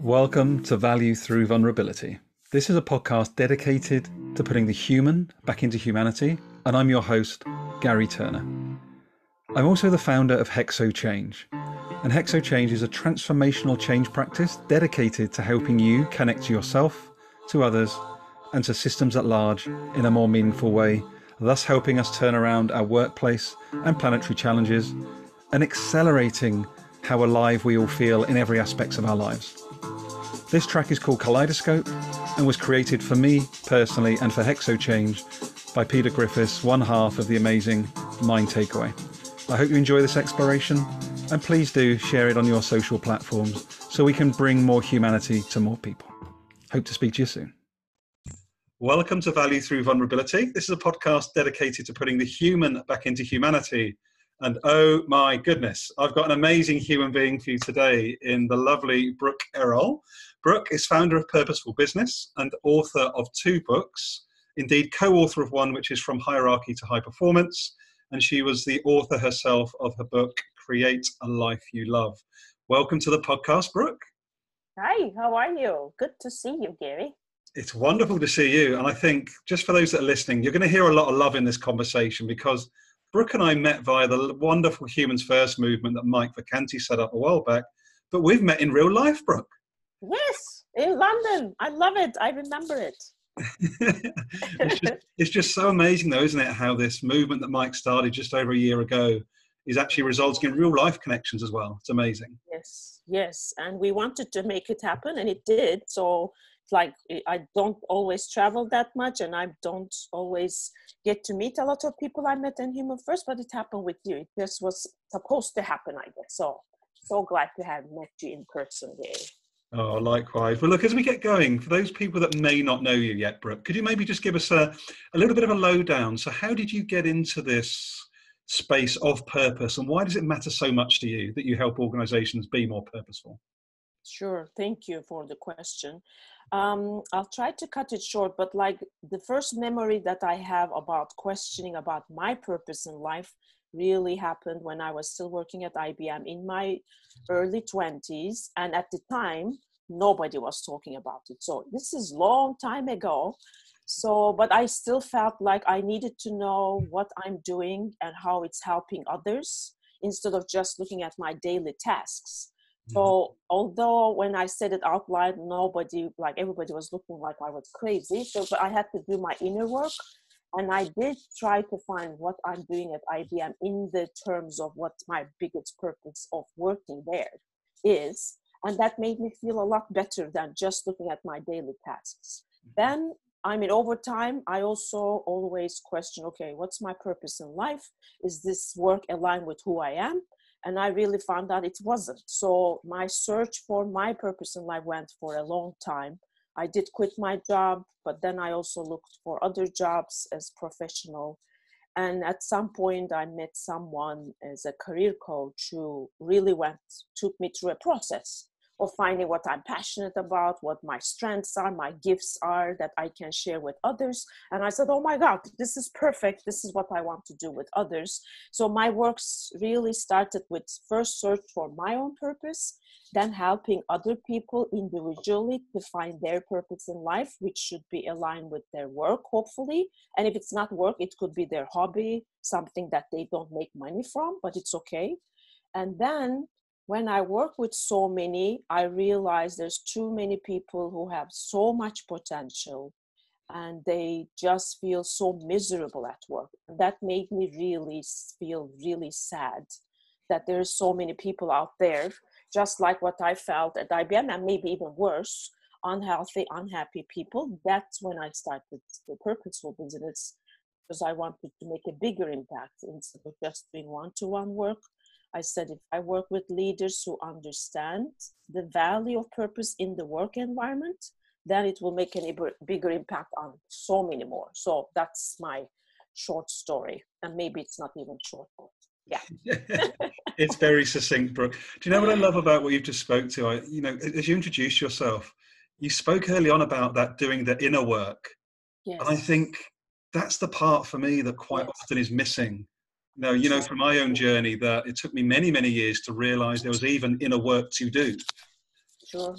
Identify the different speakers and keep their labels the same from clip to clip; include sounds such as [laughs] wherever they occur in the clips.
Speaker 1: Welcome to Value Through Vulnerability. This is a podcast dedicated to putting the human back into humanity, and I'm your host, Gary Turner. I'm also the founder of Hexo Change, and Hexo Change is a transformational change practice dedicated to helping you connect to yourself, to others, and to systems at large in a more meaningful way, thus helping us turn around our workplace and planetary challenges and accelerating how alive we all feel in every aspects of our lives. This track is called Kaleidoscope and was created for me personally and for Hexo Change by Peter Griffiths, one half of the amazing Mind Takeaway. I hope you enjoy this exploration and please do share it on your social platforms so we can bring more humanity to more people. Hope to speak to you soon. Welcome to Value Through Vulnerability. This is a podcast dedicated to putting the human back into humanity. And oh my goodness, I've got an amazing human being for you today in the lovely Brooke Erol. Brooke is founder of Purposeful Business and author of two books, indeed, co author of one which is From Hierarchy to High Performance. And she was the author herself of her book, Create a Life You Love. Welcome to the podcast, Brooke.
Speaker 2: Hi, how are you? Good to see you, Gary.
Speaker 1: It's wonderful to see you. And I think, just for those that are listening, you're going to hear a lot of love in this conversation because Brooke and I met via the wonderful Humans First movement that Mike Vacanti set up a while back, but we've met in real life, Brooke.
Speaker 2: Yes, in London. I love it. I remember it. [laughs]
Speaker 1: it's, just, it's, just, so amazing, though, isn't it? How this movement that Mike started just over a year ago is actually resulting in real life connections as well. It's amazing.
Speaker 2: Yes, yes. And we wanted to make it happen, and it did. So, like, eh, I don't always travel that much, and I don't always get to meet a lot of people I met in Human First, but it happened with you. It just was supposed to happen, I guess. So, so glad to have met you in person, Gary.
Speaker 1: Oh, likewise. Well, look, as we get going, for those people that may not know you yet, Brooke, could you maybe just give us a, a little bit of a lowdown? So, how did you get into this space of purpose, and why does it matter so much to you that you help organizations be more purposeful?
Speaker 2: Sure. Thank you for the question. Um, I'll try to cut it short, but like the first memory that I have about questioning about my purpose in life really happened when I was still working at IBM in my early 20s. And at the time, nobody was talking about it. So this is long time ago. So, but I still felt like I needed to know what I'm doing and how it's helping others instead of just looking at my daily tasks. Mm-hmm. So, although when I said it out loud, nobody, like everybody was looking like I was crazy. So, but I had to do my inner work and I did try to find what I'm doing at IBM in the terms of what my biggest purpose of working there is. And that made me feel a lot better than just looking at my daily tasks. Mm-hmm. Then, I mean, over time, I also always question okay, what's my purpose in life? Is this work aligned with who I am? And I really found out it wasn't. So, my search for my purpose in life went for a long time I did quit my job, but then I also looked for other jobs as professional. And at some point, I met someone as a career coach who really went took me through a process of finding what I'm passionate about, what my strengths are, my gifts are that I can share with others. And I said, Oh my God, this is perfect. This is what I want to do with others. So my works really started with first search for my own purpose, then helping other people individually to find their purpose in life, which should be aligned with their work, hopefully. And if it's not work, it could be their hobby, something that they don't make money from, but it's okay. And then when I work with so many, I realize there's too many people who have so much potential and they just feel so miserable at work. That made me really feel really sad that there's so many people out there, just like what I felt at IBM, and maybe even worse, unhealthy, unhappy people. That's when I started the purposeful business because I wanted to make a bigger impact instead of just doing one to one work. I said if I work with leaders who understand the value of purpose in the work environment, then it will make a bigger impact on so many more. So that's my short story. And maybe it's not even short, but yeah. [laughs]
Speaker 1: it's very succinct, Brooke. Do you know what I love about what you've just spoke to? I, you know, as you introduced yourself, you spoke early on about that doing the inner work. Yes. And I think that's the part for me that quite yes. often is missing no, you know from my own journey that it took me many, many years to realize there was even inner work to do.
Speaker 2: sure.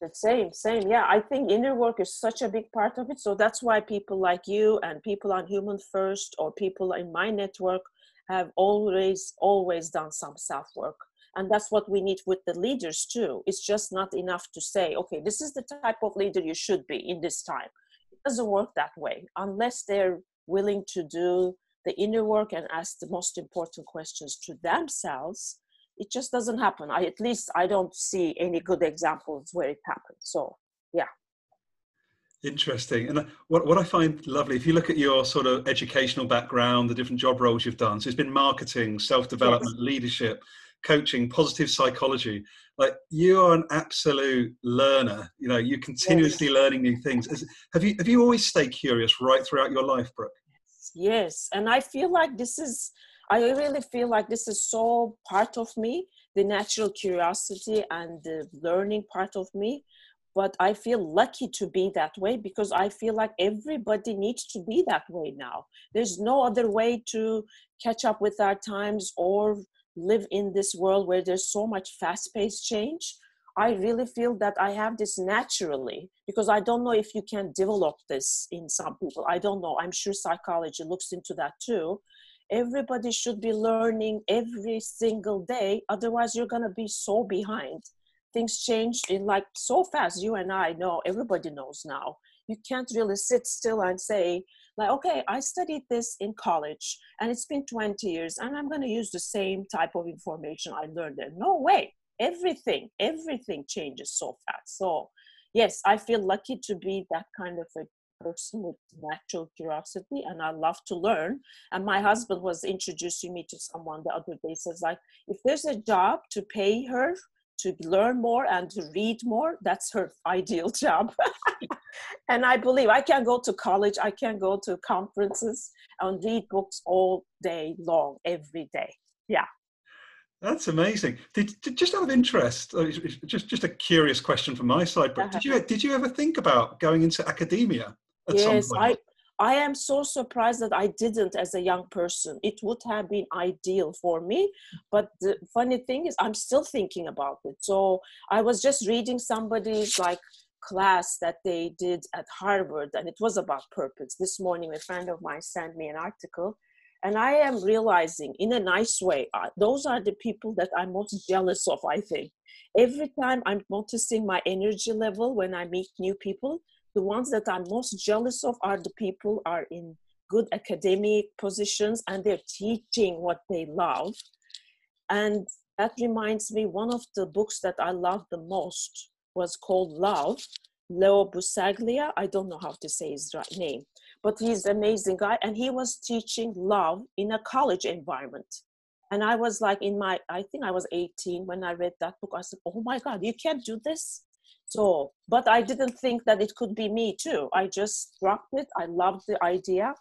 Speaker 2: The same same. Yeah i think inner work is such a big part of it. So that's why people like you and people on human first or people in my network have always always done some self work and that's what we need with the leaders too. It's just not enough to say okay this is the type of leader you should be in this time. It doesn't work that way unless they're willing to do the inner work and ask the most important questions to themselves it just doesn't happen i at least i don't see any good examples where it happens so yeah
Speaker 1: Interesting. And uh, what, what I find lovely, if you look at your sort of educational background, the different job roles you've done, so it's been marketing, self development, yes. leadership, coaching, positive psychology. Like you are an absolute learner. You know, you're continuously yes. learning new things. Have you have you always stayed curious right throughout your life, Brooke?
Speaker 2: Yes, and I feel like this is. I really feel like this is so part of me, the natural curiosity and the learning part of me. But I feel lucky to be that way because I feel like everybody needs to be that way now. There's no other way to catch up with our times or live in this world where there's so much fast-paced change i really feel that i have this naturally because i don't know if you can develop this in some people. I don't know. I'm sure psychology looks into that too. Everybody should be learning every single day otherwise you're going to be so behind. Things change in like so fast you and i know everybody knows now. You can't really sit still and say like okay i studied this in college and it's been 20 years and i'm going to use the same type of information i learned there. No way everything everything changes so fast. So yes i feel lucky to be that kind of a person with natural curiosity and i love to learn. And my husband was introducing me to someone the other day says like if there's a job to pay her to learn more and to read more that's her [laughs] ideal job. [laughs] And i believe i can go to college i can go to conferences and read books all day long every day. Yeah
Speaker 1: that's amazing. Did, did, just out of interest, uh, just just a curious question from my side. But uh-huh. did you did you ever think about going into academia?
Speaker 2: yes, I I am so surprised that I didn't as a young person. It would have been ideal for me. But the funny thing is, I'm still thinking about it. So I was just reading somebody's like class that they did at Harvard, and it was about purpose. This morning, a friend of mine sent me an article. And I am realizing in a nice way, those are the people that I'm most jealous of, I think. Every time I'm noticing my energy level when I meet new people, the ones that I'm most jealous of are the people are in good academic positions and they're teaching what they love. And that reminds me, one of the books that I love the most was called Love. Leo Buscaglia, I don't know how to say his right name, but he's an amazing guy. And he was teaching love in a college environment. And I was like, in my, I think I was 18 when I read that book. I said, Oh my God, you can't do this so but i didn't think that it could be me too i just dropped it i loved the idea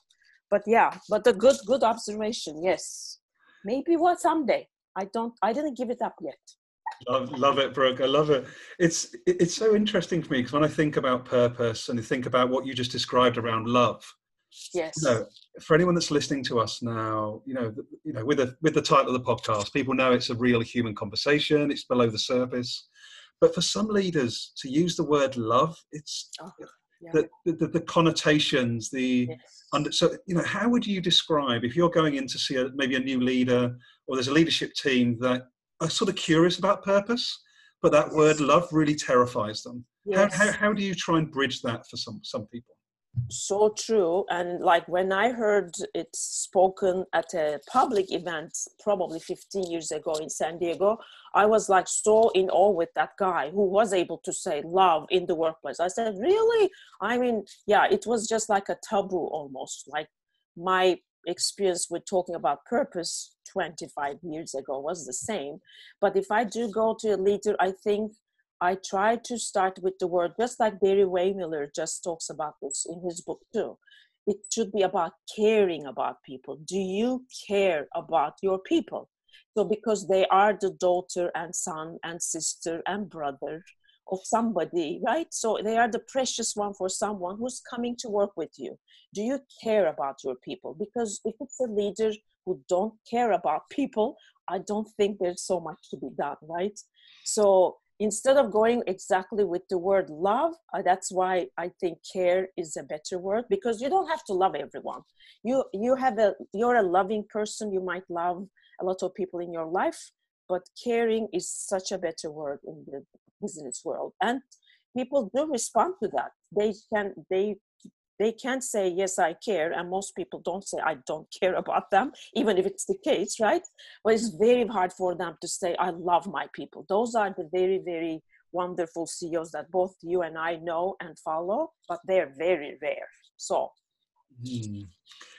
Speaker 2: but yeah but a good good observation yes maybe what someday i don't i didn't give it up yet
Speaker 1: Love, love it, Brooke. I love it. It's it's so interesting for me because when I think about purpose and I think about what you just described around love,
Speaker 2: yes.
Speaker 1: You know, for anyone that's listening to us now, you know, you know, with the with the title of the podcast, people know it's a real human conversation. It's below the surface. But for some leaders to use the word love, it's oh, yeah. the, the, the, connotations, the yes. under, so you know, how would you describe if you're going in to see a, maybe a new leader or there's a leadership team that are sort of curious about purpose, but that word love really terrifies them. Yes. How, how, how do you try and bridge that for some some people?
Speaker 2: so true and like when i heard it spoken at a public event probably 15 years ago in san diego i was like so in awe with that guy who was able to say love in the workplace i said really i mean yeah it was just like a taboo almost like my experience with talking about purpose 25 years ago was the same but if i do go to a leader i think I try to start with the word, just like Barry-Wehmiller just talks about this in his book too. It should be about caring about people. Do you care about your people? So, because they are the daughter and son and sister and brother of somebody, right? So, they are the precious one for someone who's coming to work with you. Do you care about your people? Because if it's a leader who don't care about people, I don't think there's so much to be done, right? So, instead of going exactly with the word love uh, that's why i think care is a better word because you don't have to love everyone you you have a you're a loving person you might love a lot of people in your life but caring is such a better word in the business world. And people do respond to that. They can they they can't say yes i care and most people don't say i don't [laughs] care about them even if it's the case right? But it's very hard for them to say i love my people. Those are the very very wonderful ceos that both you and i know and follow but they're very rare. So
Speaker 1: mm.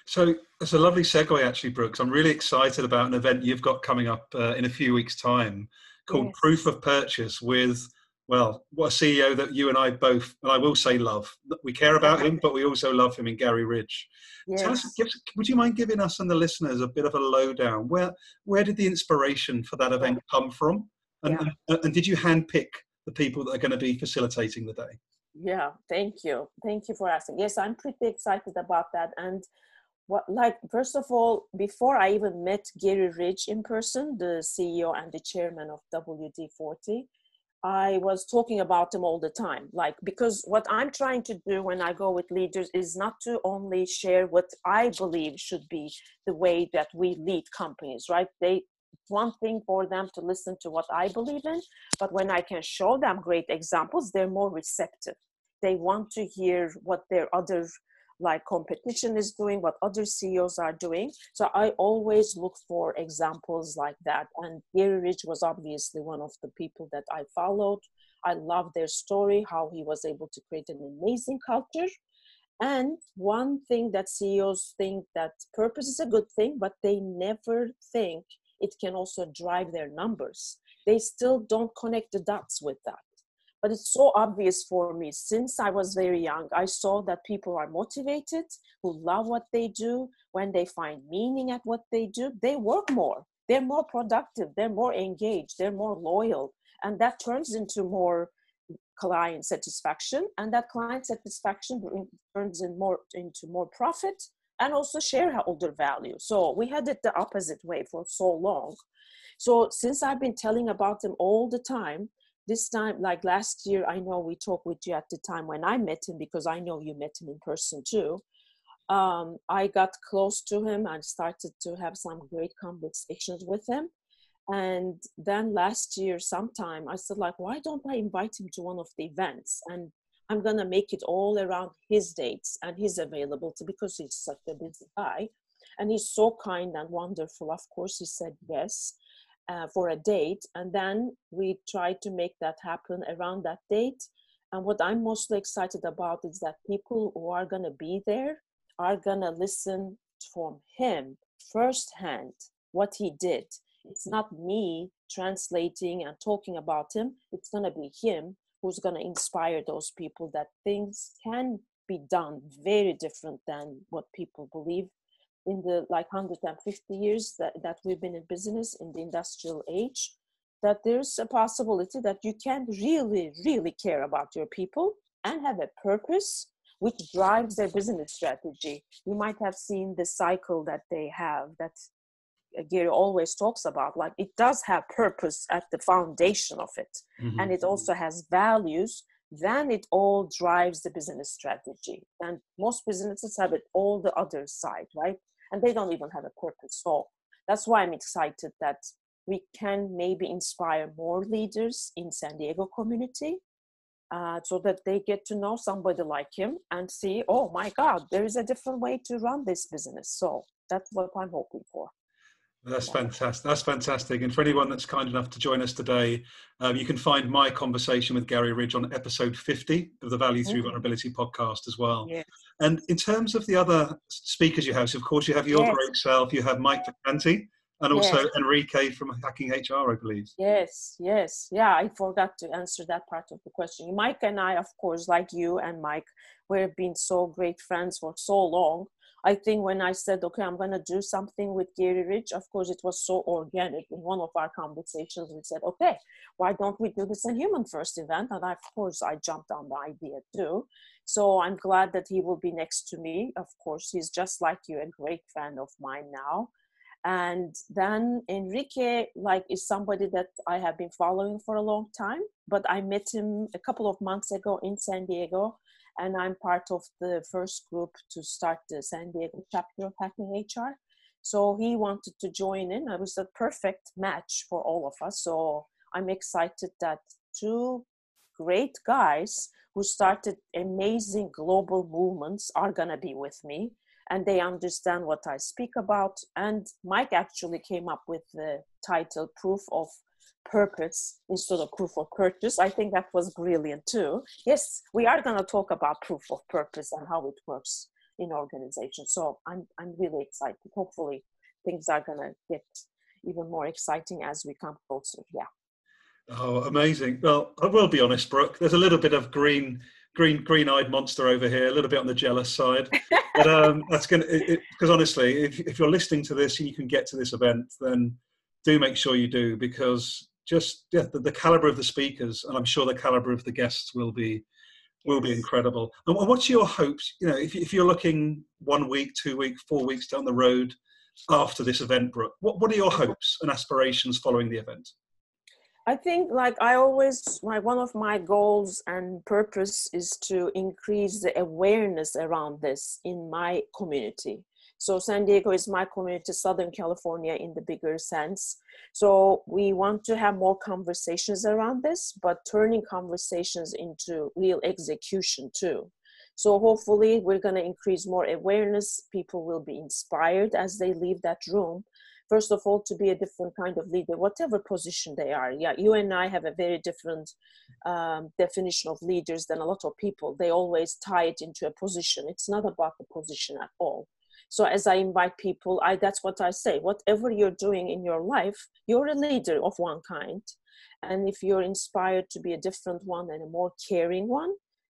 Speaker 1: so it's a lovely segue actually brooks. I'm really excited about an event you've got coming up uh, in a few weeks time called yes. proof of purchase with well, what a CEO that you and I both, and I will say love. We care about him, but we also love him in Gary Ridge. Yes. Tell us, would you mind giving us and the listeners a bit of a lowdown? Where where did the inspiration for that event come from? And, yeah. and, and did you handpick the people that are going to be facilitating the day?
Speaker 2: Yeah, thank you. Thank you for asking. Yes, I'm pretty excited about that. And like, first of all, before I even met Gary Ridge in person, the CEO and the chairman of WD 40, I was talking about them all the time. Like, because what I'm trying to do when I go with leaders is not to only share what I believe should be the way that we lead companies, right? They, one thing for them to listen to what I believe in, but when I can show them great examples, they're more receptive. They want to hear what their other like competition is doing, what other CEOs are doing. So I always look for examples like that. And Gary Ridge was obviously one of the people that I followed. I love their story, how he was able to create an amazing culture. And one thing that CEOs think that purpose is a good thing, but they never think it can also drive their numbers. They still don't connect the dots with that but it's so obvious for me since i was very young i saw that people are motivated who love what they do. When they find meaning at what they do they work more. They're more productive they're more engaged they're more loyal. And that turns into more client satisfaction and that client satisfaction turns in more into more profit and also shareholder value. So we had it the opposite way for so long. So since i've been telling about them all the time this time like last year i know we talked with you at the time when i met him because i know you met him in person too. Um, i got close to him and started to have some great conversations with him. And then last year sometime i said like why don't i invite him to one of the events? And i'm gonna make it all around his dates and he's available to because he's such a busy guy. And he's so kind and wonderful. Of course he said yes uh, for a date and then we try to make that happen around that date. And what i'm mostly excited about is that people who are going to be there are going to listen from him firsthand what he did. It's not me translating and talking about him. It's going to be him who's going to inspire those people that things can be done very different than what people believe in the like 150 years that, that we've been in business in the industrial age that there's a possibility that you can really really care about your people and have a purpose which drives their business strategy. You might have seen the cycle that they have that uh, Gary always talks about like it does have purpose at the foundation of it mm-hmm. and it also has values. Then it all drives the business strategy and most businesses have it all the other side right and they don't even have a purpose. So that's why I'm excited that we can maybe inspire more leaders in San Diego community uh, so that they get to know somebody like him and see, oh my God, there is a different way to run this business. So that's what I'm hoping for.
Speaker 1: That's fantastic. That's fantastic. And for anyone that's kind enough to join us today, um, you can find my conversation with Gary Ridge on episode 50 of the Value Through mm-hmm. Vulnerability podcast as well. Yes. And in terms of the other speakers you have, so of course you have your yes. great self, you have Mike Vacanti, and also yes. Enrique from Hacking HR, I believe.
Speaker 2: Yes, yes. Yeah, I forgot to answer that part of the question. Mike and I, of course, like you and Mike, we've been so great friends for so long I think when I said, okay, I'm going to do something with Gary Ridge, of course, it was so organic. In one of our conversations, we said, okay, why don't we do this in Human First event? And of course, I jumped on the idea too. So I'm glad that he will be next to me. Of course, he's just like you, a great friend of mine now. and then enrique like is somebody that i have been following for a long time but i met him a couple of months ago in san diego and i'm part of the first group to start the san diego chapter of hacking hr so he wanted to join in. I was a perfect match for all of us. So i'm excited that two great guys who started amazing global movements are going to be with me and they understand what I speak about. And Mike actually came up with the title Proof of Purpose instead of Proof of Purchase. I think that was brilliant too. Yes, we are going to talk about proof of purpose and how it works in organizations. So I'm, I'm really excited. Hopefully, things are going to get even more exciting as we come closer. Yeah.
Speaker 1: Oh, amazing. Well, I will be honest, Brooke. There's a little bit of green green green-eyed monster over here, a little bit on the jealous side. but um, [laughs] that's going to because honestly, if, if you're listening to this and you can get to this event, then do make sure you do because just yeah, the, the caliber of the speakers, and I'm sure the caliber of the guests will be will be incredible. And what's your hopes? You know, if, if you're looking one week, two weeks, four weeks down the road after this event, Brooke, what, what are your hopes and aspirations following the event?
Speaker 2: I think like I always like one of my goals and purpose is to increase the awareness around this in my community. So San Diego is my community, Southern California in the bigger sense. So we want to have more conversations around this, but turning conversations into real execution too. So hopefully we're going to increase more awareness. People will be inspired as they leave that room first of all to be a different kind of leader whatever position they are yeah you and i have a very different um, definition of leaders than a lot of people they always tie it into a position it's not about the position at all so as i invite people i that's what i say whatever you're doing in your life you're a leader of one kind and if you're inspired to be a different one and a more caring one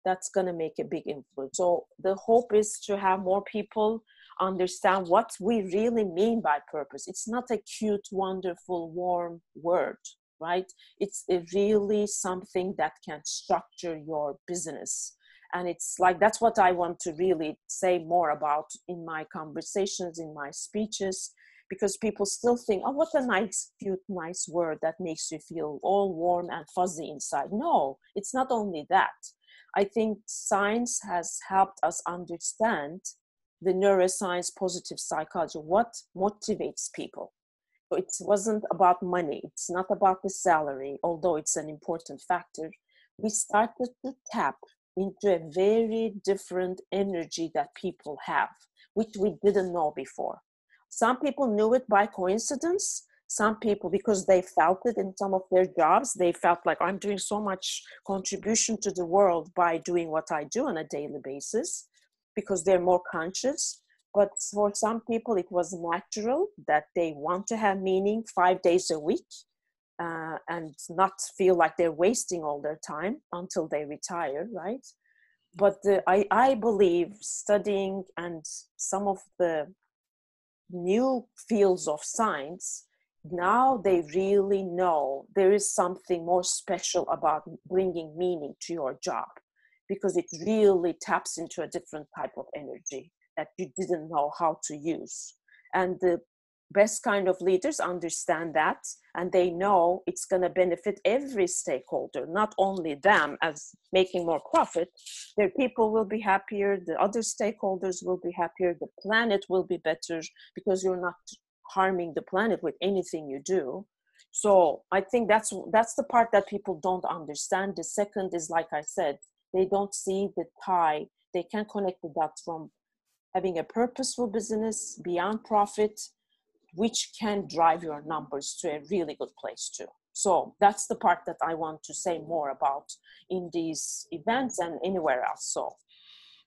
Speaker 2: that's going to make a big influence so the hope is to have more people understand what we really mean by purpose. It's not a cute, wonderful, warm word, right? It's really something that can structure your business. And it's like that's what I want to really say more about in my conversations, in my speeches, because people still think, oh, what a nice, cute, nice word that makes you feel all warm and fuzzy inside. No, it's not only that. I think science has helped us understand the neuroscience positive psychology what motivates people so it wasn't about money it's not about the salary although it's an important factor we started to tap into a very different energy that people have which we didn't know before. Some people knew it by coincidence. Some people because they felt it in some of their jobs they felt like i'm doing so much contribution to the world by doing what i do on a daily basis because they're more conscious. But for some people, it was natural that they want to have meaning five days a week uh, and not feel like they're wasting all their time until they retire, right? But the, I, I believe studying and some of the new fields of science now they really know there is something more special about bringing meaning to your job because it really taps into a different type of energy that you didn't know how to use. And the best kind of leaders understand that and they know it's going to benefit every stakeholder, not only them as making more profit. Their people will be happier, the other stakeholders will be happier, the planet will be better because you're not harming the planet with anything you do. So i think that's that's the part that people don't understand. The second is like i said they don't see the tie. They can connect the dots from having a purposeful business beyond profit which can drive your numbers to a really good place too so that's the part that i want to say more about in these events and anywhere else so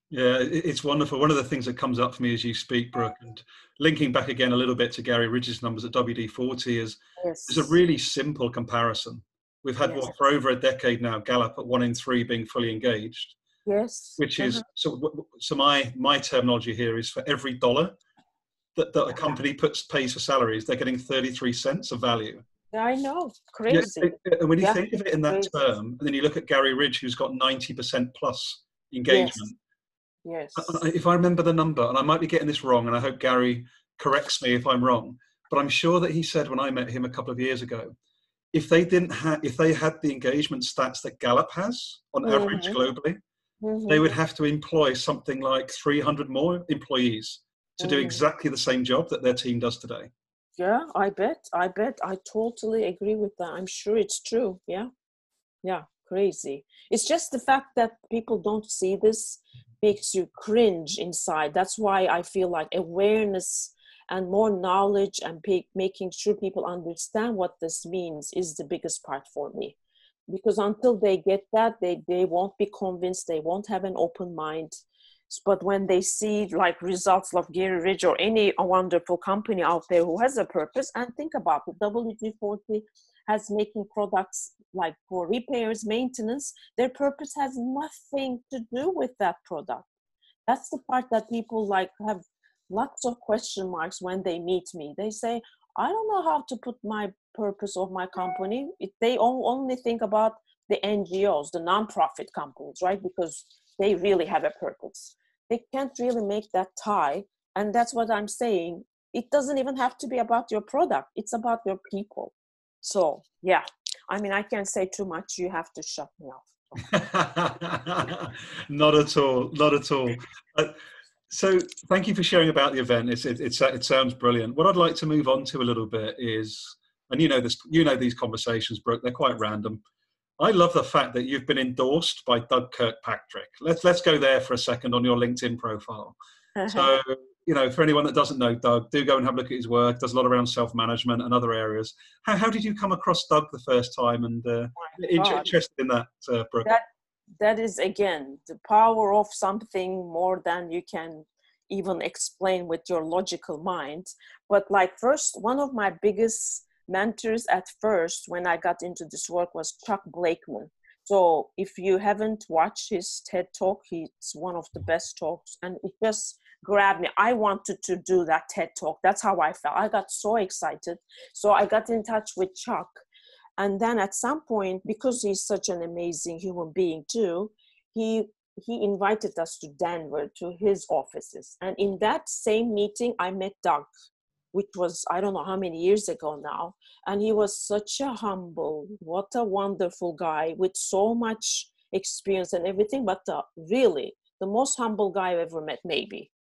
Speaker 1: yeah, it's wonderful. One of the things that comes up for me as you speak, Brooke, and linking back again a little bit to Gary Ridge's numbers at WD40 is yes. is a really simple comparison. We've had yes. what for over a decade now, Gallup at one in three being fully engaged.
Speaker 2: Yes.
Speaker 1: Which is uh-huh. so. So my my terminology here is for every dollar that, that a company puts pays for salaries, they're getting thirty three cents of value.
Speaker 2: I know, crazy.
Speaker 1: Yeah, and when you yeah. think of it in that crazy. term, and then you look at Gary Ridge, who's got ninety percent plus engagement.
Speaker 2: Yes.
Speaker 1: yes. If I remember the number, and I might be getting this wrong, and I hope Gary corrects me if I'm wrong, but I'm sure that he said when I met him a couple of years ago, if they didn't have, if they had the engagement stats that Gallup has on mm-hmm. average globally, mm-hmm. they would have to employ something like 300 more employees to mm. do exactly the same job that their team does today.
Speaker 2: Yeah, I bet. I bet. I totally agree with that. I'm sure it's true. Yeah. Yeah. Crazy. It's just the fact that people don't see this makes you cringe inside. That's why I feel like awareness and more knowledge and making sure people understand what this means is the biggest part for me because until they get that they, they won't be convinced they won't have an open mind but when they see like results of Gary Ridge or any wonderful company out there who has a purpose and think about it WD-40 has making products like for repairs maintenance their purpose has nothing to do with that product. That's the part that people like have lots of question marks when they meet me. They say i don't know how to put my purpose of my company. They only think about the ngos the non-profit companies right? Because they really have a purpose. They can't really make that tie and that's what i'm saying. It doesn't even have to be about your product it's about your people. So yeah i mean i can't say too much you have to shut me off. [laughs]
Speaker 1: Not at all not at all. Uh, so thank you for sharing about the event it's, it, it's, it sounds brilliant. What i'd like to move on to a little bit is and you know this you know these conversations brooke they're quite random I love the fact that you've been endorsed by Doug Kirkpatrick. Let's let's go there for a second on your LinkedIn profile. Uh-huh. So, you know, for anyone that doesn't know Doug, do go and have a look at his work. Does a lot around self management and other areas. How, how did you come across Doug the first time and uh, oh interested in that, uh, Brooke?
Speaker 2: That that is again the power of something more than you can even explain with your logical mind. But like first, one of my biggest mentors at first when I got into this work was Chuck Blakeman. So if you haven't watched his TED talk, he's one of the best talks, and it just grabbed me. I wanted to do that TED talk. That's how I felt. I got so excited. So I got in touch with Chuck. And then at some point, because he's such an amazing human being too, he he invited us to Denver to his offices. And in that same meeting, I met Doug which was I don't know how many years ago now. And he was such a humble, what a wonderful guy with so much experience and everything, but really the most humble guy I've ever met, maybe.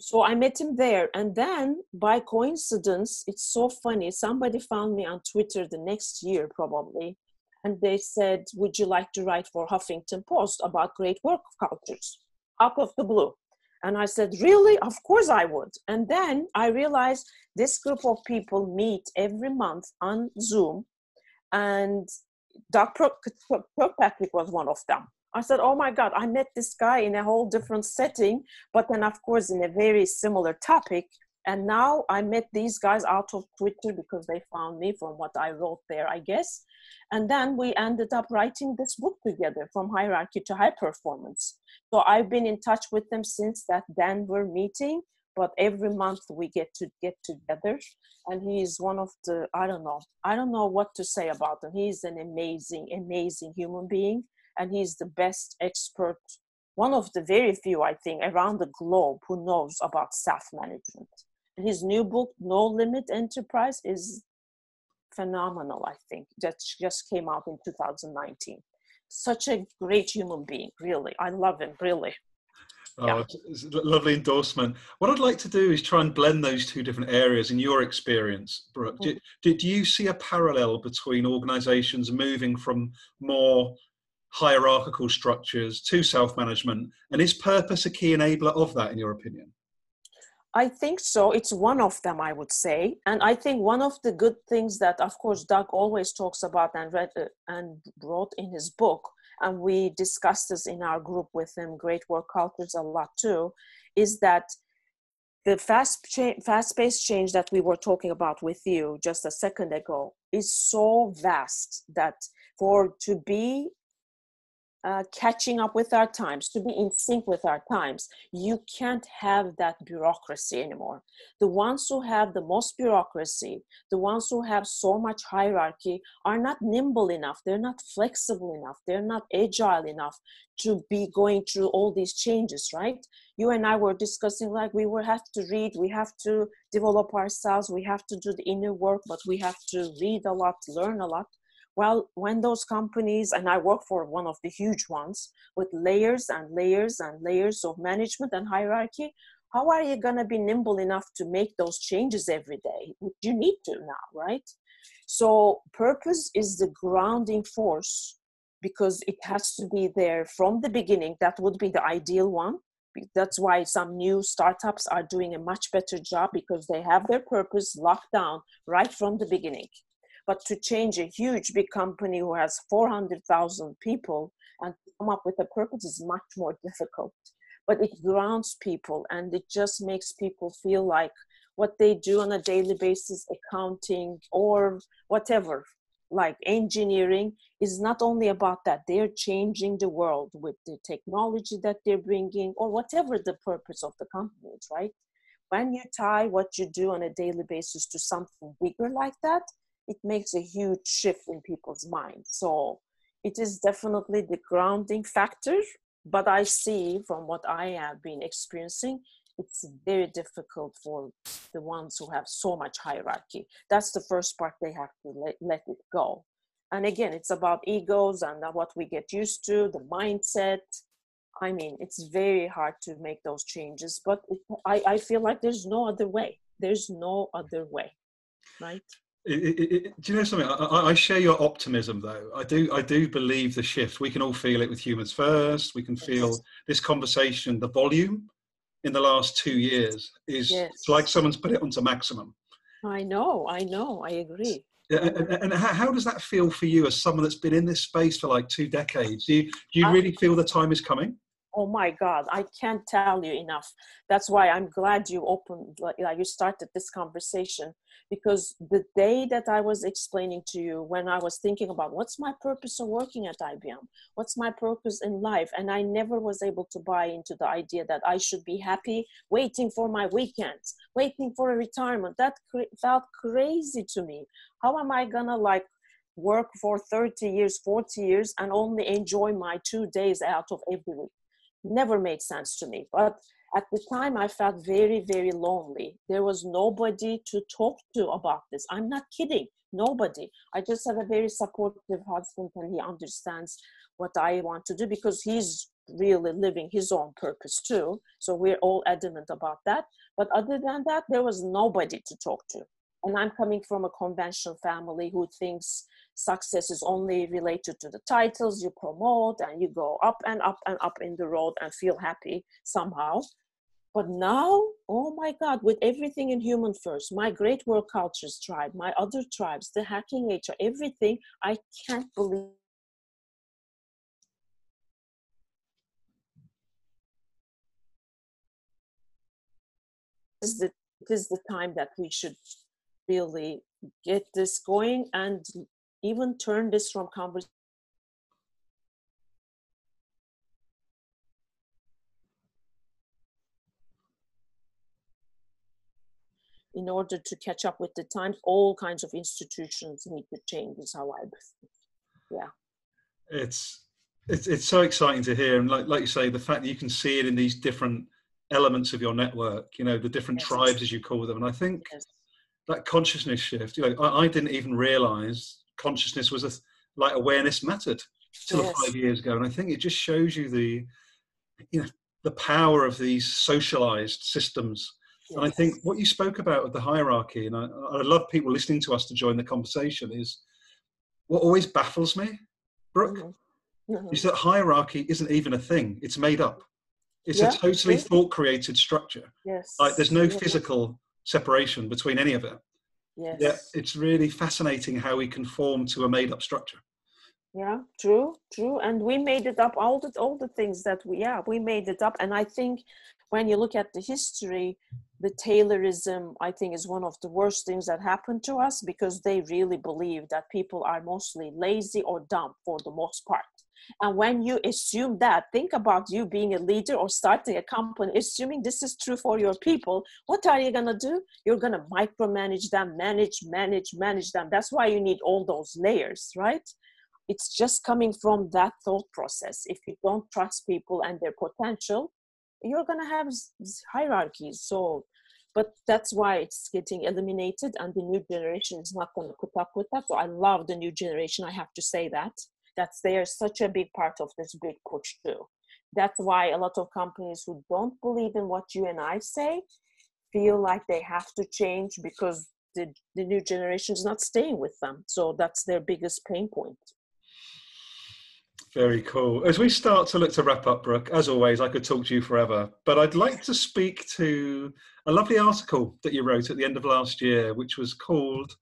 Speaker 2: So I met him there. And then by coincidence, it's so funny. Somebody found me on Twitter the next year, probably. And they said, Would you like to write for Huffington Post about great work cultures? Out of the blue. And I said, Really? Of course I would. And then I realized this group of people meet every month on Zoom, and Dr. Kirkpatrick was one of them. I said, Oh my God, I met this guy in a whole different setting, but then, of course, in a very similar topic. And now I met these guys out of Twitter because they found me from what I wrote there, I guess. And then we ended up writing this book together from hierarchy to high performance. So I've been in touch with them since that Denver meeting, but every month we get to get together. And he is one of the, I don't know, I don't know what to say about him. He's an amazing, amazing human being. And he's the best expert, one of the very few, I think, around the globe who knows about self management. His new book, No Limit Enterprise, is phenomenal, I think, that just came out in 2019. Such a great human being, really. I love him, really.
Speaker 1: Oh, yeah. lovely endorsement. What I'd like to do is try and blend those two different areas in your experience, Brooke. Mm-hmm. Do, do you see a parallel between organizations moving from more hierarchical structures to self management? And is purpose a key enabler of that, in your opinion?
Speaker 2: I think so. It's one of them, I would say. And I think one of the good things that, of course, Doug always talks about and read uh, and wrote in his book, and we discussed this in our group with him, Great Work Cultures, a lot too, is that the fast cha- fast-paced change that we were talking about with you just a second ago is so vast that for to be uh, catching up with our times, to be in sync with our times. You can't have that bureaucracy anymore. The ones who have the most bureaucracy, the ones who have so much hierarchy, are not nimble enough. They're not flexible enough. They're not agile enough to be going through all these changes, right? You and I were discussing like we will have to read, we have to develop ourselves, we have to do the inner work, but we have to read a lot, learn a lot well, when those companies, and I work for one of the huge ones with layers and layers and layers of management and hierarchy, how are you going to be nimble enough to make those changes every day? You need to now, right? So, purpose is the grounding force because it has to be there from the beginning. That would be the ideal one. That's why some new startups are doing a much better job because they have their purpose locked down right from the beginning. But to change a huge big company who has 400,000 people and come up with a purpose is much more difficult. But it grounds people and it just makes people feel like what they do on a daily basis, accounting or whatever, like engineering, is not only about that. They're changing the world with the technology that they're bringing or whatever the purpose of the company is, right? When you tie what you do on a daily basis to something bigger like that, it makes a huge shift in people's minds. So it is definitely the grounding factor. But I see from what I have been experiencing, it's very difficult for the ones who have so much hierarchy. That's the first part they have to let, let it go. And again, it's about egos and what we get used to, the mindset. I mean, it's very hard to make those changes, but it, I, I feel like there's no other way. There's no other way, right?
Speaker 1: It, it, it, do you know something? I, I, share your optimism, though. I do. I do believe the shift. We can all feel it with humans first. We can feel yes. this conversation. The volume in the last two years is yes. like someone's put it onto maximum.
Speaker 2: I know. I know. I agree.
Speaker 1: Yeah, and, and how, how, does that feel for you as someone that's been in this space for like two decades? Do you, do you really feel the time is coming?
Speaker 2: Oh my god i can't tell you enough. That's why i'm glad you opened like, you started this conversation because the day that i was explaining to you when i was thinking about what's my purpose of working at ibm what's my purpose in life and i never was able to buy into the idea that i should be happy waiting for my weekends waiting for a retirement that cr- felt crazy to me. How am i gonna like work for 30 years 40 years and only enjoy my two days out of every week never made sense to me. But at the time, I felt very, very lonely. There was nobody to talk to about this. I'm not kidding. Nobody. I just have a very supportive husband, and he understands what I want to do because he's really living his own purpose too. So we're all adamant about that. But other than that, there was nobody to talk to. And I'm coming from a conventional family who thinks success is only related to the titles you promote and you go up and up and up in the road and feel happy somehow. But now oh my god with everything in human first my Great Work Cultures tribe my other tribes the Hacking HR everything i can't believe this is the, this is the time that we should really get this going and even turn this from conversation in order to catch up with the times all kinds of institutions need to change is how i yeah
Speaker 1: it's it's it's so exciting to hear and like like you say the fact that you can see it in these different elements of your network you know the different yes. tribes as you call them and i think yes. that consciousness shift you know I, I, didn't even realize consciousness was a like awareness mattered till yes. five years ago, and I think it just shows you the you know the power of these socialized systems. Yes. And I think what you spoke about with the hierarchy, and I, I love people listening to us to join the conversation, is what always baffles me, Brooke, mm-hmm. Mm-hmm. is that hierarchy isn't even a thing; it's made up. It's yeah, a totally thought-created structure.
Speaker 2: Yes.
Speaker 1: Like there's no yeah. physical separation between any of it.
Speaker 2: Yes.
Speaker 1: Yeah, it's really fascinating how we conform to a made up structure.
Speaker 2: Yeah, true, true. And we made it up, all the all the things that we yeah, we made it up. And I think when you look at the history, the Taylorism, I think, is one of the worst things that happened to us because they really believe that people are mostly lazy or dumb for the most part. And when you assume that, think about you being a leader or starting a company, assuming this is true for your people. What are you going to do? You're going to micromanage them, manage, manage, manage them. That's why you need all those layers, right? It's just coming from that thought process. If you don't trust people and their potential, you're going to have hierarchies. So, but that's why it's getting eliminated and the new generation is not going to put up with that. So I love the new generation. I have to say that that's they are such a big part of this big push too. That's why a lot of companies who don't believe in what you and I say feel like they have to change because the, the new generation is not staying with them. So that's their biggest pain point.
Speaker 1: Very cool. As we start to look to wrap up, Brooke, as always, I could talk to you forever, but I'd like to speak to a lovely article that you wrote at the end of last year, which was called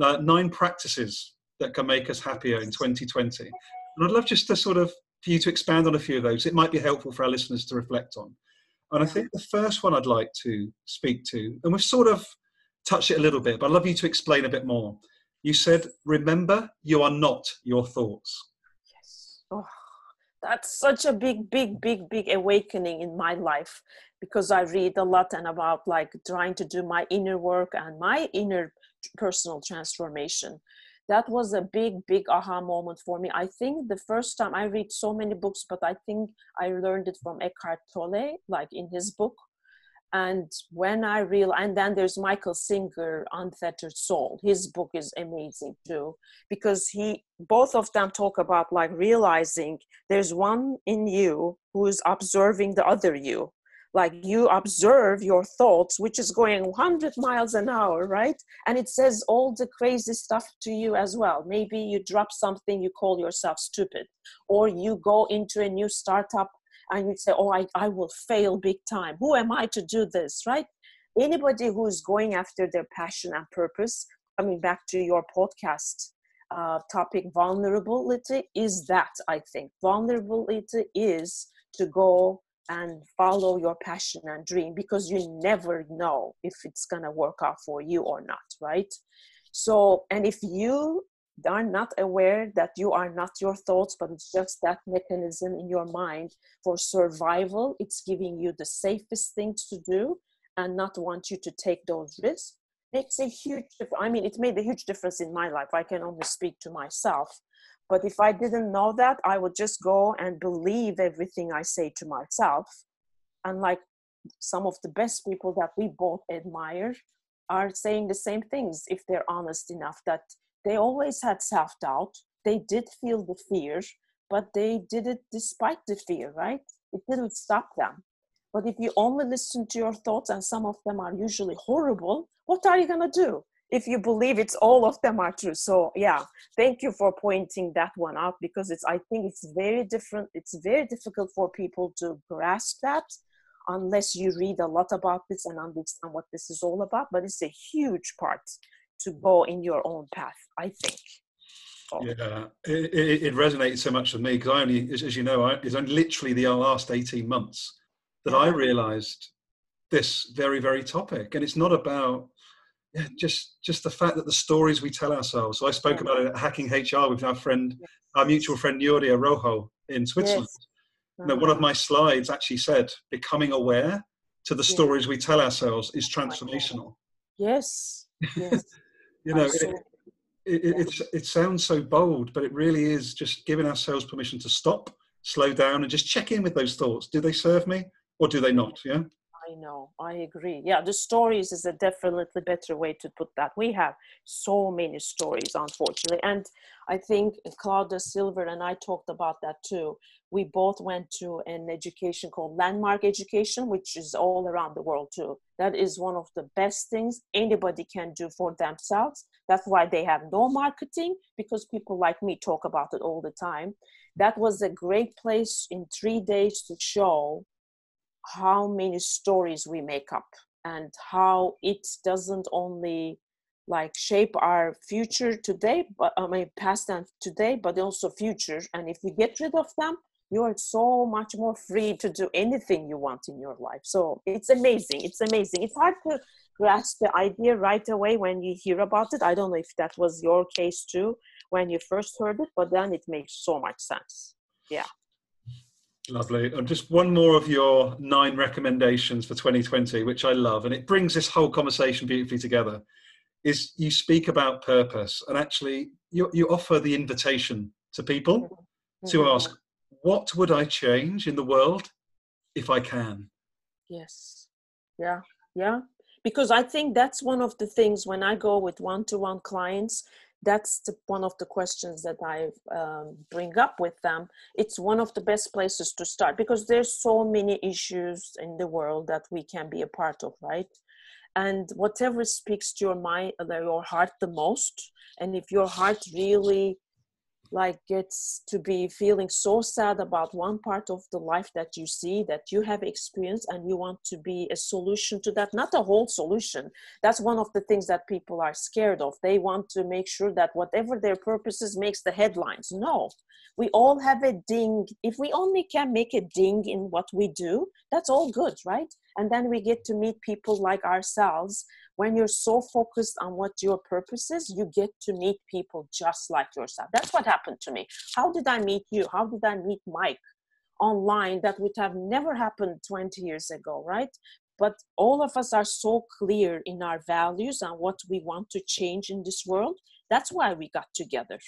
Speaker 1: uh, Nine Practices that can make us happier in 2020. And I'd love just to sort of for you to expand on a few of those. It might be helpful for our listeners to reflect on. And I think the first one I'd like to speak to, and we've sort of touched it a little bit, but I'd love you to explain a bit more. You said, remember, you are not your thoughts.
Speaker 2: Yes. Oh, that's such a big, big, big, big awakening in my life because I read a lot and about like trying to do my inner work and my inner personal transformation that was a big big aha moment for me. I think the first time i read so many books but i think i learned it from eckhart tolle like in his book. And when i real and then there's michael singer untethered soul. His book is amazing too because he both of them talk about like realizing there's one in you who is observing the other you like you observe your thoughts which is going 100 miles an hour right? And it says all the crazy stuff to you as well. Maybe you drop something you call yourself stupid or you go into a new startup and you say oh I, I will fail big time. Who am i to do this? Right? Anybody who is going after their passion and purpose coming back to your podcast uh, topic vulnerability is that i think. Vulnerability is to go and follow your passion and dream because you never know if it's going to work out for you or not right? So and if you are not aware that you are not your thoughts but it's just that mechanism in your mind for survival it's giving you the safest things to do and not want you to take those risks makes a huge i mean it made a huge difference in my life. I can only speak to myself but if I didn't know that, I would just go and believe everything I say to myself. And like some of the best people that we both admire are saying the same things if they're honest enough that they always had self doubt. They did feel the fear, but they did it despite the fear, right? It didn't stop them. But if you only listen to your thoughts, and some of them are usually horrible, what are you going to do? If you believe it's all of them are true so yeah thank you for pointing that one out because it's i think it's very different it's very difficult for people to grasp that unless you read a lot about this and understand what this is all about but it's a huge part to go in your own path i think
Speaker 1: so. yeah it, it, it, resonates so much with me because i only as, as, you know I, it's only literally the last 18 months that yeah. i realized this very very topic and it's not about just just the fact that the stories we tell ourselves. So I spoke about it at Hacking HR with our friend, yes. our mutual friend Nuria Rojo in Switzerland. Yes. You know, one of my slides actually said, "Becoming aware to the stories we tell ourselves is transformational."
Speaker 2: Yes. Yes. [laughs]
Speaker 1: you know, it, it, it, it sounds so bold, but it really is just giving ourselves permission to stop, slow down, and just check in with those thoughts. Do they serve me, or do they not? Yeah.
Speaker 2: I know, I agree. Yeah, the stories is a definitely better way to put that. We have so many stories, unfortunately. And I think Claudia Silver and I talked about that too. We both went to an education called Landmark Education, which is all around the world too. That is one of the best things anybody can do for themselves. That's why they have no marketing because people like me talk about it all the time. That was a great place in three days to show how many stories we make up and how it doesn't only like shape our future today but i mean past and today but also future. And if we get rid of them you are so much more free to do anything you want in your life. So it's amazing. It's amazing. It's hard to grasp the idea right away when you hear about it. I don't know if that was your case too when you first heard it but then it makes so much sense. Yeah
Speaker 1: Lovely. And just one more of your nine recommendations for 2020, which I love, and it brings this whole conversation beautifully together. Is you speak about purpose, and actually you, you offer the invitation to people mm-hmm. to ask, What would I change in the world if I can?
Speaker 2: Yes. Yeah. Yeah. Because I think that's one of the things when I go with one to one clients, that's the, one of the questions that I um, bring up with them. It's one of the best places to start because there's so many issues in the world that we can be a part of, right? And whatever speaks to your mind, uh, your heart the most, and if your heart really like gets to be feeling so sad about one part of the life that you see that you have experienced and you want to be a solution to that. Not a whole solution. That's one of the things that people are scared of. They want to make sure that whatever their purposes makes the headlines. No. We all have a ding. If we only can make a ding in what we do that's all good right? And then we get to meet people like ourselves when you're so focused on what your purpose is you get to meet people just like yourself. That's what happened to me. How did i meet you? How did i meet mike online that would have never happened 20 years ago right? But all of us are so clear in our values and what we want to change in this world. That's why we got together.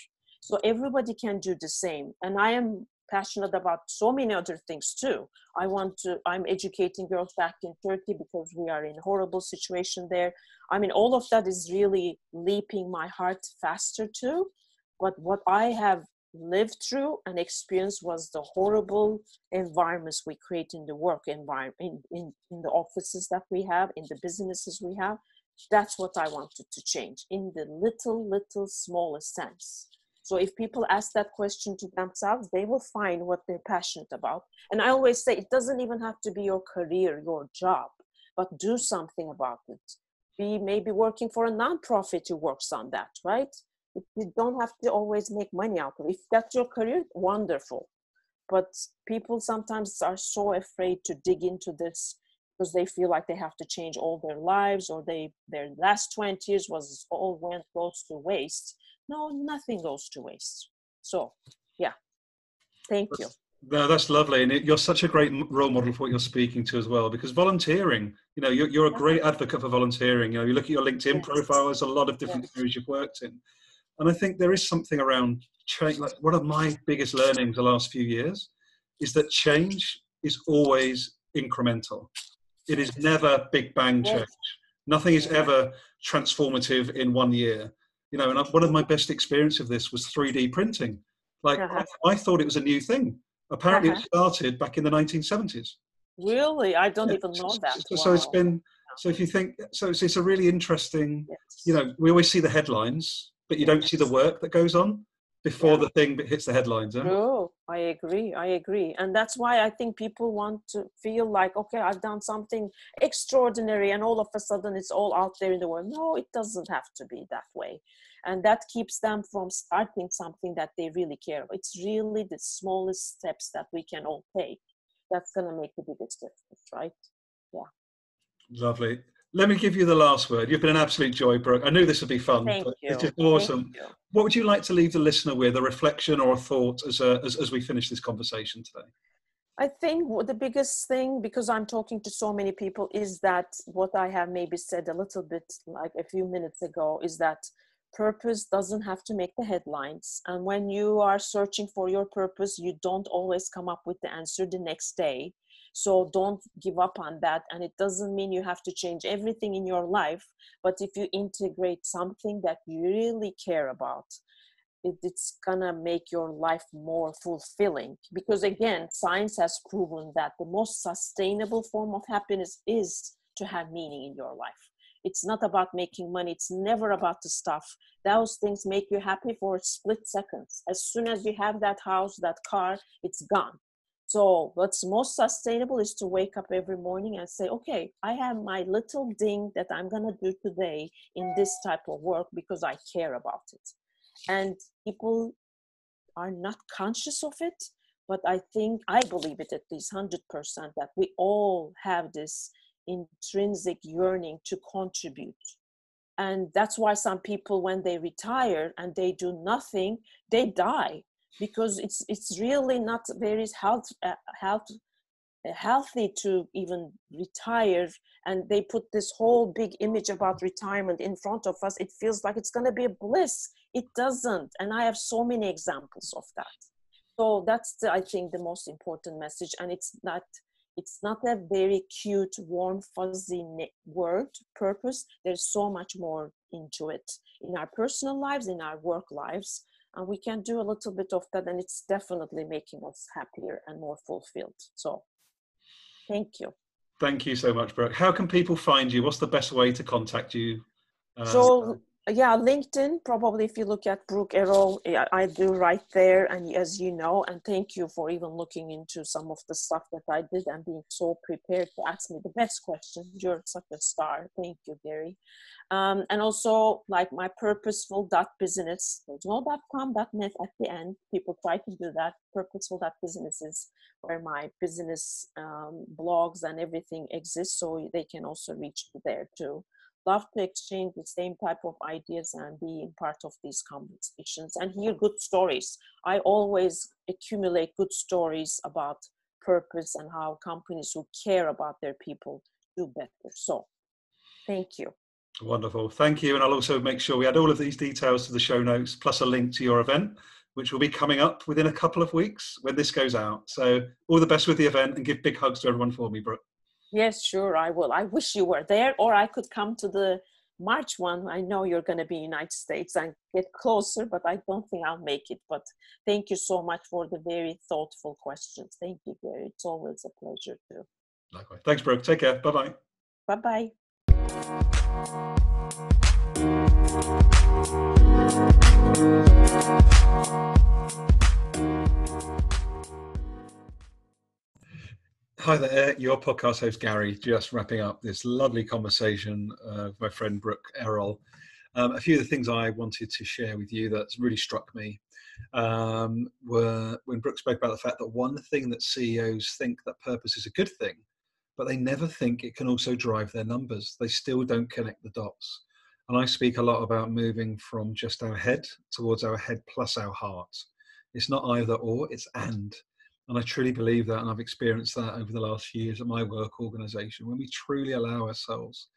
Speaker 2: So everybody can do the same. And i am passionate about so many other things too. I want to, I'm educating girls back in Turkey because we are in horrible situation there. I mean, all of that is really leaping my heart faster too. But what I have lived through and experienced was the horrible environments we create in the work environment, in, in, in the offices that we have, in the businesses we have. That's what I wanted to change in the little, little, smallest sense so if people ask that question to themselves, they will find what they're passionate about. And I always say it doesn't even have to be your career, your job, but do something about it. Be maybe working for a nonprofit who works on that, right? You don't have to always make money out of it. If that's your career, wonderful. But people sometimes are so afraid to dig into this because they feel like they have to change all their lives or they their last 20 years was all went goes to waste. No nothing goes to waste. So yeah. Thank you.
Speaker 1: No, that's lovely and it, you're such a great role model for what you're speaking to as well because volunteering you know you're, you're a great advocate for volunteering you know you look at your linkedin yes. profile there's a lot of different yes. areas you've worked in and i think there is something around change like one of my biggest learnings the last few years is that change is always incremental it is never big bang change nothing is ever transformative in one year you know, and one of my best experience of this was 3D printing. Like uh-huh. I, I, thought it was a new thing. Apparently, uh-huh. it started back in the 1970s.
Speaker 2: Really, I don't yeah. even know that.
Speaker 1: So, wow. it's been. So if you think, so it's, it's a really interesting. Yes. You know, we always see the headlines, but you yes. don't see the work that goes on before yeah. the thing hits the headlines. Huh?
Speaker 2: Oh, I agree. I agree. And that's why I think people want to feel like, okay, I've done something extraordinary and all of a sudden it's all out there in the world. No, it doesn't have to be that way. And that keeps them from starting something that they really care about. It's really the smallest steps that we can all take that's going to make the biggest difference, right? Yeah.
Speaker 1: Lovely let me give you the last word. You've been an absolute joy, Brooke. I knew this would be fun.
Speaker 2: Thank you.
Speaker 1: It's just awesome. What would you like to leave the listener with, a reflection or a thought as, a, as, as we finish this conversation today?
Speaker 2: I think the biggest thing, because I'm talking to so many people, is that what I have maybe said a little bit like a few minutes ago is that purpose doesn't have to make the headlines. And when you are searching for your purpose, you don't always come up with the answer the next day so don't give up on that. And it doesn't mean you have to change everything in your life but if you integrate something that you really care about it, it's gonna make your life more fulfilling. Because again science has proven that the most sustainable form of happiness is to have meaning in your life. It's not about making money. It's never about the stuff. Those things make you happy for split seconds. As soon as you have that house that car it's gone so, what's most sustainable is to wake up every morning and say, okay, I have my little ding that I'm going to do today in this type of work because I care about it. And people are not conscious of it, but I think, I believe it at least 100% that we all have this intrinsic yearning to contribute. And that's why some people, when they retire and they do nothing, they die because it's it's really not very health uh, health uh, healthy to even retire and they put this whole big image about retirement in front of us. It feels like it's going to be a bliss. It doesn't and i have so many examples of that. So that's the, i think the most important message and it's not it's not a very cute warm fuzzy word purpose. There's so much more into it in our personal lives in our work lives and we can do a little bit of that and it's definitely making us happier and more fulfilled so Thank you.
Speaker 1: Thank you so much, Brooke. How can people find you? What's the best way to contact you?
Speaker 2: Uh, so yeah linkedin probably if you look at brooke erol i do right there and as you know and thank you for even looking into some of the stuff that i did and being so prepared to ask me the best questions you're such a star. Thank you gary. Um, and also like my purposeful dot business there's no dot com dot net at the end. People try to do that. Purposeful dot businesses where my business um, blogs and everything exists so they can also reach there too love to exchange the same type of ideas and being part of these conversations and hear good stories. I always accumulate good stories about purpose and how companies who care about their people do better. So, thank you.
Speaker 1: Wonderful. Thank you. And I'll also make sure we add all of these details to the show notes, plus a link to your event, which will be coming up within a couple of weeks when this goes out. So, all the best with the event and give big hugs to everyone for me, Brooke.
Speaker 2: Yes, sure, I will. I wish you were there, or I could come to the March one. I know you're going to be United States and get closer, but I don't think I'll make it. But thank you so much for the very thoughtful questions. Thank you, Gary. It's always a pleasure too.
Speaker 1: Likewise. Thanks, Brooke. Take care. Bye bye.
Speaker 2: Bye bye.
Speaker 1: Hi there, your podcast host Gary, just wrapping up this lovely conversation uh, with my friend Brooke Erol. Um, a few of the things I wanted to share with you that's really struck me um, were when Brooke spoke about the fact that one thing that CEOs think that purpose is a good thing, but they never think it can also drive their numbers. They still don't connect the dots. And I speak a lot about moving from just our head towards our head plus our heart. It's not either or, it's and. And I truly believe that, and I've experienced that over the last years at my work organization. When we truly allow ourselves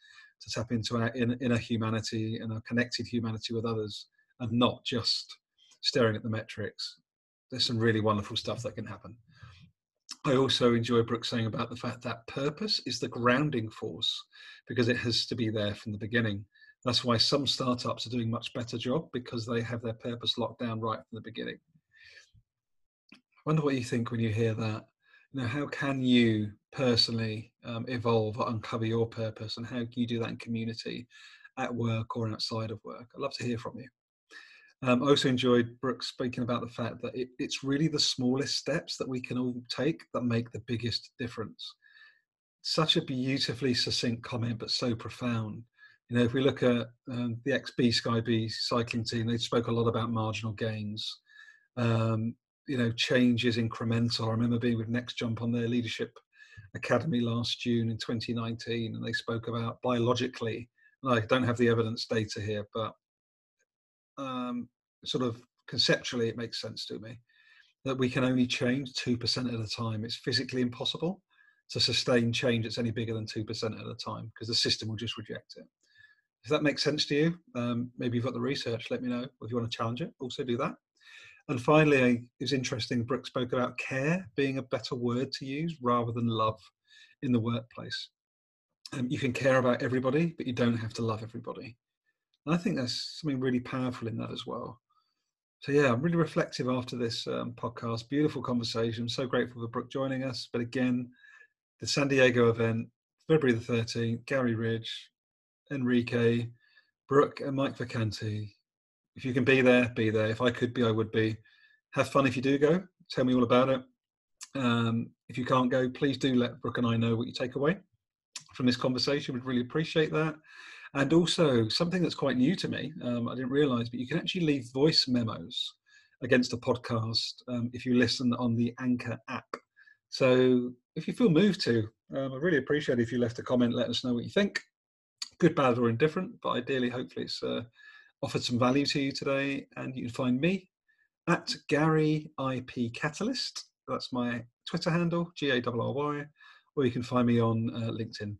Speaker 1: to tap into our inner, humanity and our connected humanity with others, and not just staring at the metrics, there's some really wonderful stuff that can happen. I also enjoy Brooke saying about the fact that purpose is the grounding force because it has to be there from the beginning. That's why some startups are doing much better job because they have their purpose locked down right from the beginning wonder what you think when you hear that. You know, how can you personally um, evolve or uncover your purpose, and how can you do that in community, at work or outside of work? I'd love to hear from you. Um, I also enjoyed Brooke's speaking about the fact that it, it's really the smallest steps that we can all take that make the biggest difference. Such a beautifully succinct comment, but so profound. You know, if we look at um, the XB Sky B cycling team, they spoke a lot about marginal gains. Um, you know change is incremental. I remember being with Next Jump on their leadership academy last June in 2019, and they spoke about biologically. I don't have the evidence data here, but um, sort of conceptually, it makes sense to me that we can only change two percent at a time. It's physically impossible to sustain change that's any bigger than two percent at a time because the system will just reject it. If that makes sense to you, um, maybe you've got the research. Let me know if you want to challenge it. Also, do that. And finally, it was interesting. Brooke spoke about care being a better word to use rather than love in the workplace. Um, you can care about everybody, but you don't have to love everybody. And I think there's something really powerful in that as well. So yeah, I'm really reflective after this um, podcast. Beautiful conversation. So grateful for Brooke joining us. But again, the San Diego event, February the 13th, Gary Ridge, Enrique, Brooke, and Mike Vacanti if you can be there, be there. If I could be, I would be. Have fun if you do go. Tell me all about it. Um, if you can't go, please do let Brooke and I know what you take away from this conversation. We'd really appreciate that. And also, something that's quite new to me, um, I didn't realize, but you can actually leave voice memos against a podcast um, if you listen on the Anchor app. So if you feel moved to, um, I really appreciate it if you left a comment, let us know what you think. Good, bad, or indifferent, but ideally, hopefully, it's uh, offered some value to you today. And you can find me at Gary IP Catalyst. That's my Twitter handle, G A R R or you can find me on uh, LinkedIn.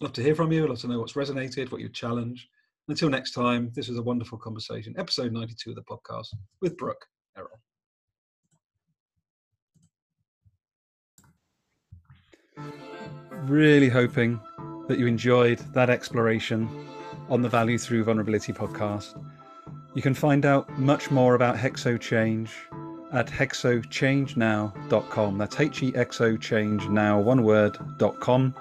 Speaker 1: Love to hear from you. Love to know what's resonated, what you challenge. Until next time, this was a wonderful conversation, episode 92 of the podcast with Brooke Erol. Really hoping that you enjoyed that exploration on the Value Through Vulnerability podcast. You can find out much more about Hexo Change at hexochangenow.com. That's H E X O change now, one word.com.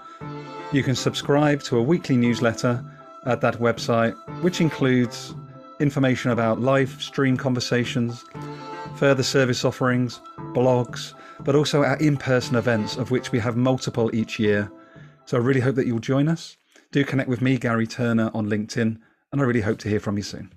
Speaker 1: You can subscribe to a weekly newsletter at that website, which includes information about live stream conversations, further service offerings, blogs, but also our in person events, of which we have multiple each year. So I really hope that you'll join us. Do connect with me, Gary Turner, on LinkedIn, and I really hope to hear from you soon.